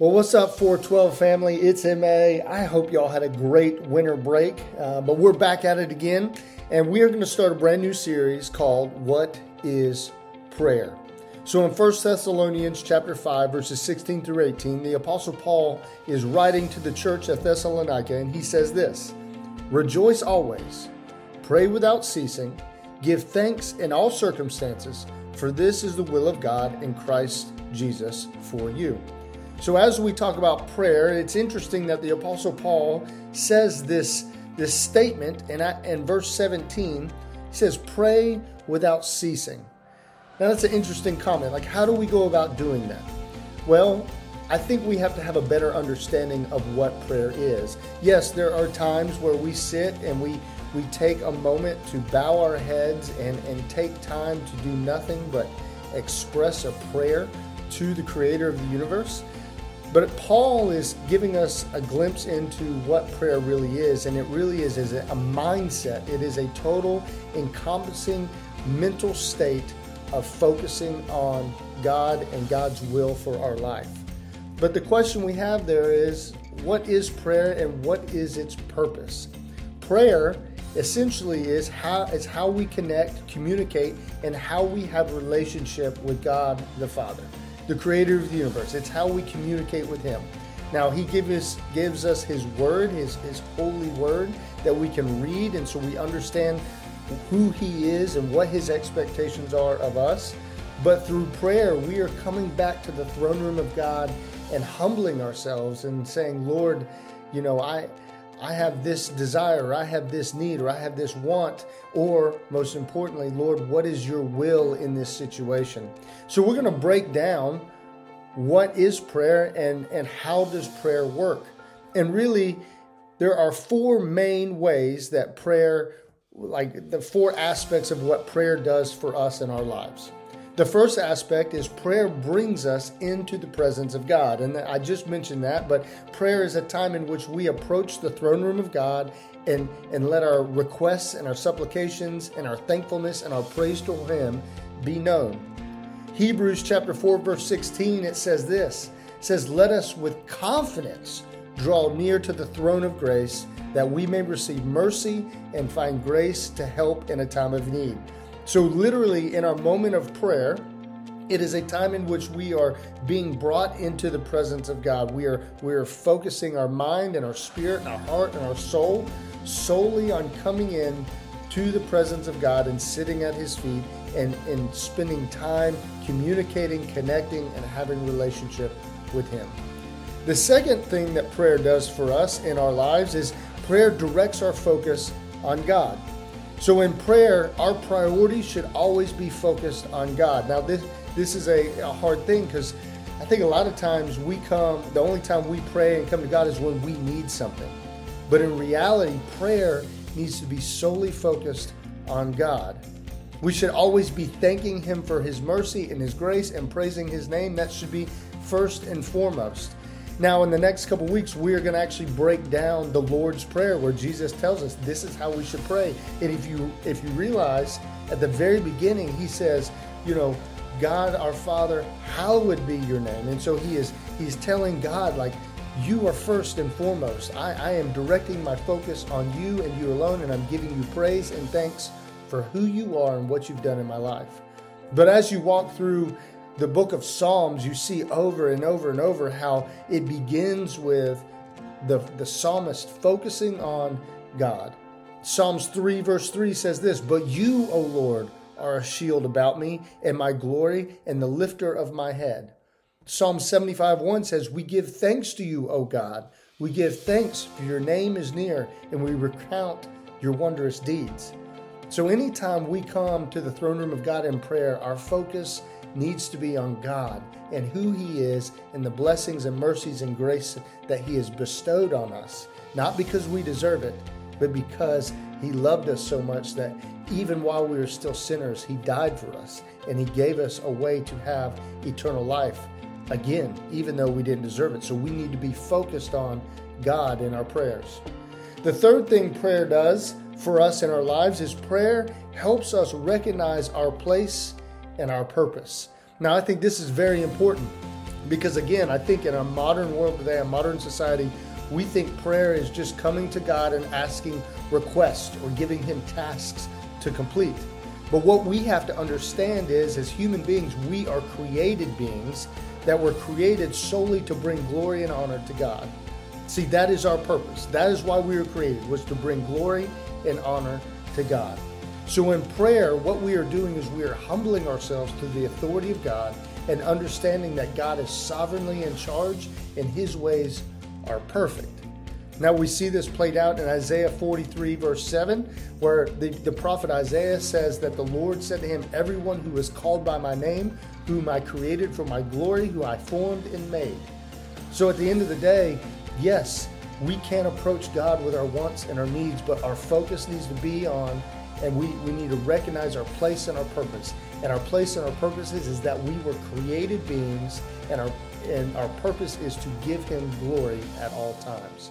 Well, what's up, 412 family? It's MA. I hope y'all had a great winter break, uh, but we're back at it again, and we are going to start a brand new series called What is Prayer? So in 1 Thessalonians chapter 5 verses 16 through 18, the apostle Paul is writing to the church at Thessalonica and he says this: Rejoice always, pray without ceasing, give thanks in all circumstances, for this is the will of God in Christ Jesus for you. So, as we talk about prayer, it's interesting that the Apostle Paul says this, this statement in, in verse 17. He says, Pray without ceasing. Now, that's an interesting comment. Like, how do we go about doing that? Well, I think we have to have a better understanding of what prayer is. Yes, there are times where we sit and we, we take a moment to bow our heads and, and take time to do nothing but express a prayer to the creator of the universe. But Paul is giving us a glimpse into what prayer really is, and it really is, is a mindset. It is a total encompassing mental state of focusing on God and God's will for our life. But the question we have there is what is prayer and what is its purpose? Prayer essentially is how is how we connect, communicate, and how we have relationship with God the Father the creator of the universe. It's how we communicate with him. Now he gives gives us his word, his, his holy word that we can read and so we understand who he is and what his expectations are of us. But through prayer, we are coming back to the throne room of God and humbling ourselves and saying, Lord, you know, I I have this desire, or I have this need, or I have this want, or most importantly, Lord, what is your will in this situation? So we're going to break down what is prayer and, and how does prayer work. And really, there are four main ways that prayer, like the four aspects of what prayer does for us in our lives. The first aspect is prayer brings us into the presence of God. And I just mentioned that, but prayer is a time in which we approach the throne room of God and, and let our requests and our supplications and our thankfulness and our praise to Him be known. Hebrews chapter 4, verse 16, it says this it says, Let us with confidence draw near to the throne of grace that we may receive mercy and find grace to help in a time of need. So, literally, in our moment of prayer, it is a time in which we are being brought into the presence of God. We are we are focusing our mind and our spirit and our heart and our soul solely on coming in to the presence of God and sitting at his feet and, and spending time communicating, connecting, and having relationship with him. The second thing that prayer does for us in our lives is prayer directs our focus on God. So in prayer, our priority should always be focused on God. Now this this is a, a hard thing because I think a lot of times we come the only time we pray and come to God is when we need something. But in reality, prayer needs to be solely focused on God. We should always be thanking Him for His mercy and His grace and praising His name. That should be first and foremost. Now, in the next couple weeks, we are going to actually break down the Lord's Prayer, where Jesus tells us this is how we should pray. And if you if you realize at the very beginning, He says, you know, God our Father, hallowed be your name. And so He is He's telling God like. You are first and foremost. I, I am directing my focus on you and you alone, and I'm giving you praise and thanks for who you are and what you've done in my life. But as you walk through the book of Psalms, you see over and over and over how it begins with the, the psalmist focusing on God. Psalms 3, verse 3 says this But you, O Lord, are a shield about me, and my glory, and the lifter of my head. Psalm 75, 1 says, We give thanks to you, O God. We give thanks, for your name is near, and we recount your wondrous deeds. So, anytime we come to the throne room of God in prayer, our focus needs to be on God and who He is and the blessings and mercies and grace that He has bestowed on us, not because we deserve it, but because He loved us so much that even while we were still sinners, He died for us and He gave us a way to have eternal life again, even though we didn't deserve it. So we need to be focused on God in our prayers. The third thing prayer does for us in our lives is prayer helps us recognize our place and our purpose. Now, I think this is very important. Because again, I think in our modern world today, a modern society, we think prayer is just coming to God and asking requests or giving Him tasks to complete. But what we have to understand is, as human beings, we are created beings that were created solely to bring glory and honor to God. See, that is our purpose. That is why we were created, was to bring glory and honor to God. So in prayer, what we are doing is we are humbling ourselves to the authority of God and understanding that God is sovereignly in charge and his ways are perfect. Now we see this played out in Isaiah 43, verse 7, where the, the prophet Isaiah says that the Lord said to him, Everyone who is called by my name, whom I created for my glory, who I formed and made. So at the end of the day, yes, we can approach God with our wants and our needs, but our focus needs to be on, and we, we need to recognize our place and our purpose. And our place and our purposes is that we were created beings, and our and our purpose is to give Him glory at all times.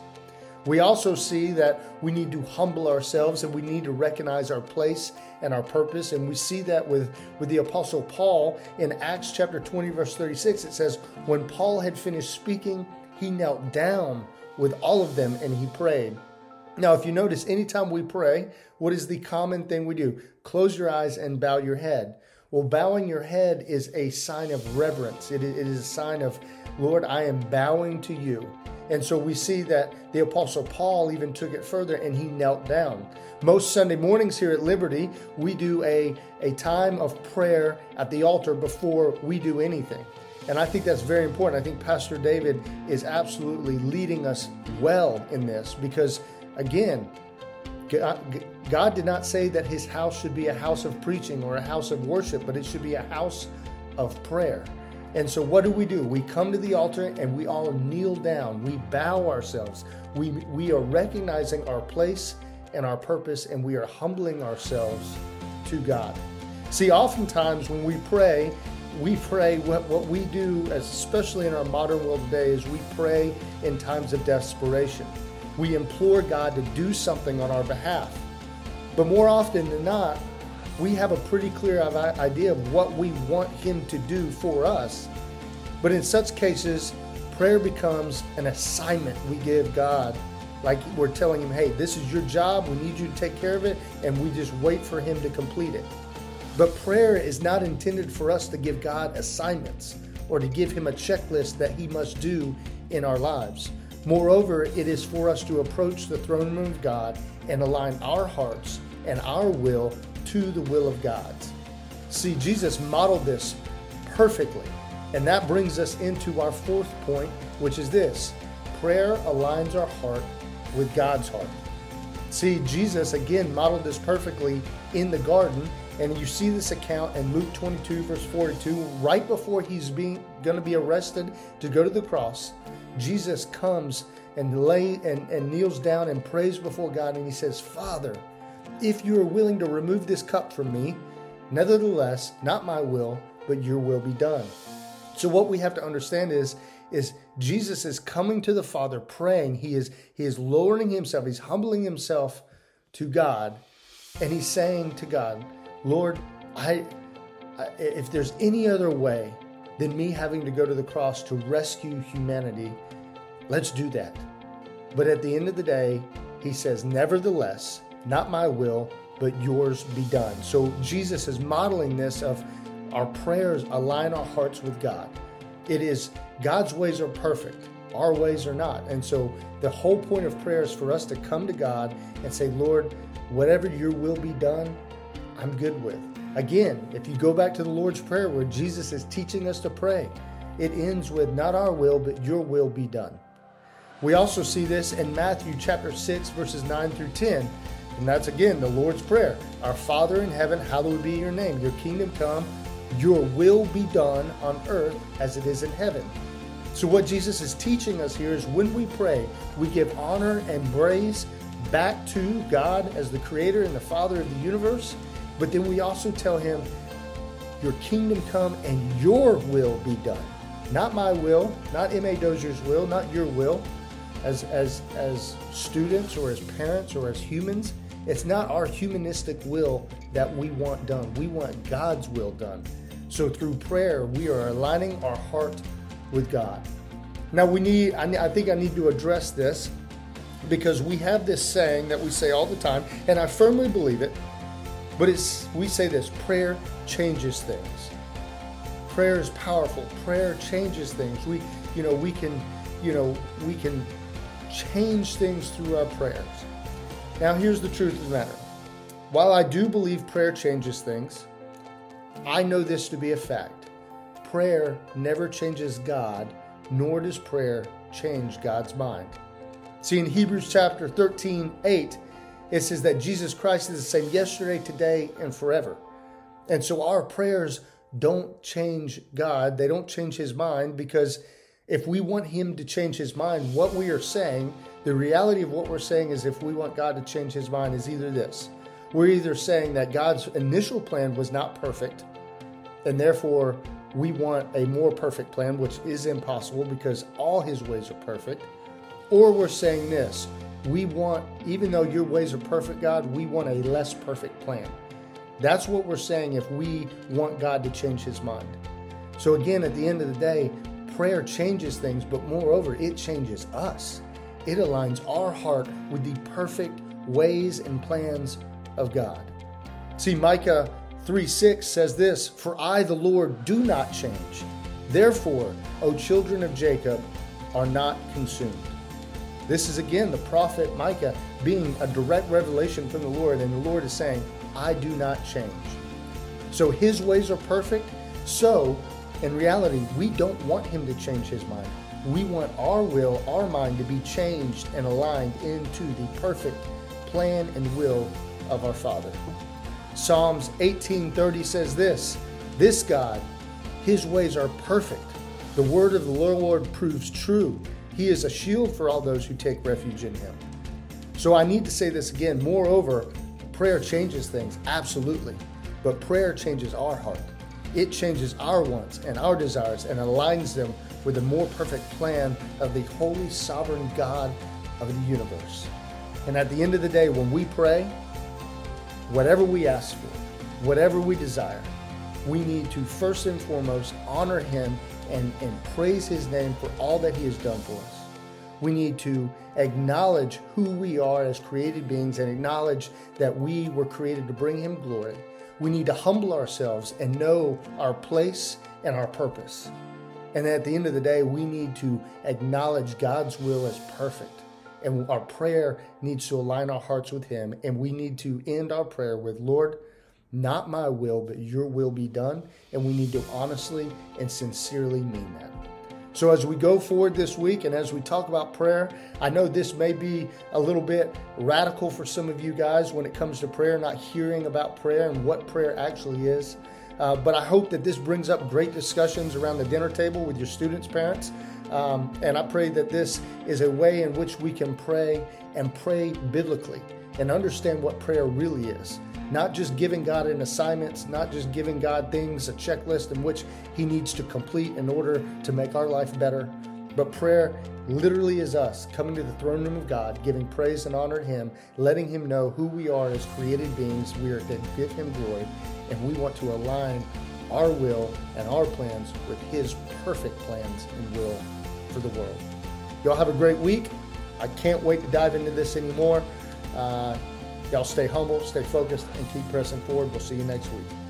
We also see that we need to humble ourselves and we need to recognize our place and our purpose. And we see that with, with the Apostle Paul in Acts chapter 20, verse 36. It says, When Paul had finished speaking, he knelt down with all of them and he prayed. Now, if you notice, anytime we pray, what is the common thing we do? Close your eyes and bow your head. Well, bowing your head is a sign of reverence. It is a sign of, Lord, I am bowing to you. And so we see that the Apostle Paul even took it further and he knelt down. Most Sunday mornings here at Liberty, we do a, a time of prayer at the altar before we do anything. And I think that's very important. I think Pastor David is absolutely leading us well in this because, again, uh, God did not say that his house should be a house of preaching or a house of worship, but it should be a house of prayer. And so, what do we do? We come to the altar and we all kneel down. We bow ourselves. We, we are recognizing our place and our purpose, and we are humbling ourselves to God. See, oftentimes when we pray, we pray what, what we do, especially in our modern world today, is we pray in times of desperation. We implore God to do something on our behalf. But more often than not, we have a pretty clear idea of what we want Him to do for us. But in such cases, prayer becomes an assignment we give God. Like we're telling Him, hey, this is your job, we need you to take care of it, and we just wait for Him to complete it. But prayer is not intended for us to give God assignments or to give Him a checklist that He must do in our lives. Moreover, it is for us to approach the throne room of God and align our hearts and our will to the will of God. See, Jesus modeled this perfectly. And that brings us into our fourth point, which is this prayer aligns our heart with God's heart. See, Jesus again modeled this perfectly in the garden, and you see this account in Luke 22, verse 42, right before he's being going to be arrested to go to the cross. Jesus comes and lay and, and kneels down and prays before God, and he says, Father, if you are willing to remove this cup from me, nevertheless, not my will, but your will be done. So what we have to understand is is Jesus is coming to the Father praying. He is he is lowering himself. He's humbling himself to God and he's saying to God, "Lord, I, I if there's any other way than me having to go to the cross to rescue humanity, let's do that." But at the end of the day, he says, "Nevertheless, not my will, but yours be done. So Jesus is modeling this of our prayers align our hearts with God. It is God's ways are perfect, our ways are not. And so the whole point of prayer is for us to come to God and say, Lord, whatever your will be done, I'm good with. Again, if you go back to the Lord's Prayer where Jesus is teaching us to pray, it ends with not our will, but your will be done. We also see this in Matthew chapter 6, verses 9 through 10. And that's again the Lord's Prayer. Our Father in heaven, hallowed be your name. Your kingdom come, your will be done on earth as it is in heaven. So, what Jesus is teaching us here is when we pray, we give honor and praise back to God as the creator and the father of the universe. But then we also tell him, Your kingdom come and your will be done. Not my will, not M.A. Dozier's will, not your will. As, as, as students or as parents or as humans, it's not our humanistic will that we want done. We want God's will done. So through prayer, we are aligning our heart with God. Now we need I think I need to address this because we have this saying that we say all the time and I firmly believe it. But it's we say this, prayer changes things. Prayer is powerful. Prayer changes things. We you know, we can, you know, we can change things through our prayers. Now here's the truth of the matter. While I do believe prayer changes things, I know this to be a fact. Prayer never changes God, nor does prayer change God's mind. See, in Hebrews chapter 13, 8, it says that Jesus Christ is the same yesterday, today, and forever. And so our prayers don't change God, they don't change his mind because if we want him to change his mind, what we are saying, the reality of what we're saying is if we want God to change his mind, is either this. We're either saying that God's initial plan was not perfect, and therefore we want a more perfect plan, which is impossible because all his ways are perfect. Or we're saying this we want, even though your ways are perfect, God, we want a less perfect plan. That's what we're saying if we want God to change his mind. So, again, at the end of the day, prayer changes things, but moreover, it changes us. It aligns our heart with the perfect ways and plans of God. See, Micah 3 6 says this For I, the Lord, do not change. Therefore, O children of Jacob, are not consumed. This is again the prophet Micah being a direct revelation from the Lord, and the Lord is saying, I do not change. So his ways are perfect. So, in reality, we don't want him to change his mind. We want our will, our mind to be changed and aligned into the perfect plan and will of our Father. Psalms 18:30 says this, this God, his ways are perfect. The word of the Lord proves true. He is a shield for all those who take refuge in him. So I need to say this again. Moreover, prayer changes things, absolutely. But prayer changes our heart. It changes our wants and our desires and aligns them with the more perfect plan of the holy, sovereign God of the universe. And at the end of the day, when we pray, whatever we ask for, whatever we desire, we need to first and foremost honor Him and, and praise His name for all that He has done for us. We need to acknowledge who we are as created beings and acknowledge that we were created to bring Him glory. We need to humble ourselves and know our place and our purpose. And at the end of the day, we need to acknowledge God's will as perfect. And our prayer needs to align our hearts with Him. And we need to end our prayer with, Lord, not my will, but your will be done. And we need to honestly and sincerely mean that. So, as we go forward this week and as we talk about prayer, I know this may be a little bit radical for some of you guys when it comes to prayer, not hearing about prayer and what prayer actually is. Uh, but I hope that this brings up great discussions around the dinner table with your students' parents. Um, and I pray that this is a way in which we can pray and pray biblically and understand what prayer really is. Not just giving God an assignment, not just giving God things, a checklist in which He needs to complete in order to make our life better, but prayer literally is us coming to the throne room of God, giving praise and honor to Him, letting Him know who we are as created beings. We are to give Him glory, and we want to align our will and our plans with His perfect plans and will for the world. Y'all have a great week. I can't wait to dive into this anymore. Uh, y'all stay humble, stay focused, and keep pressing forward. We'll see you next week.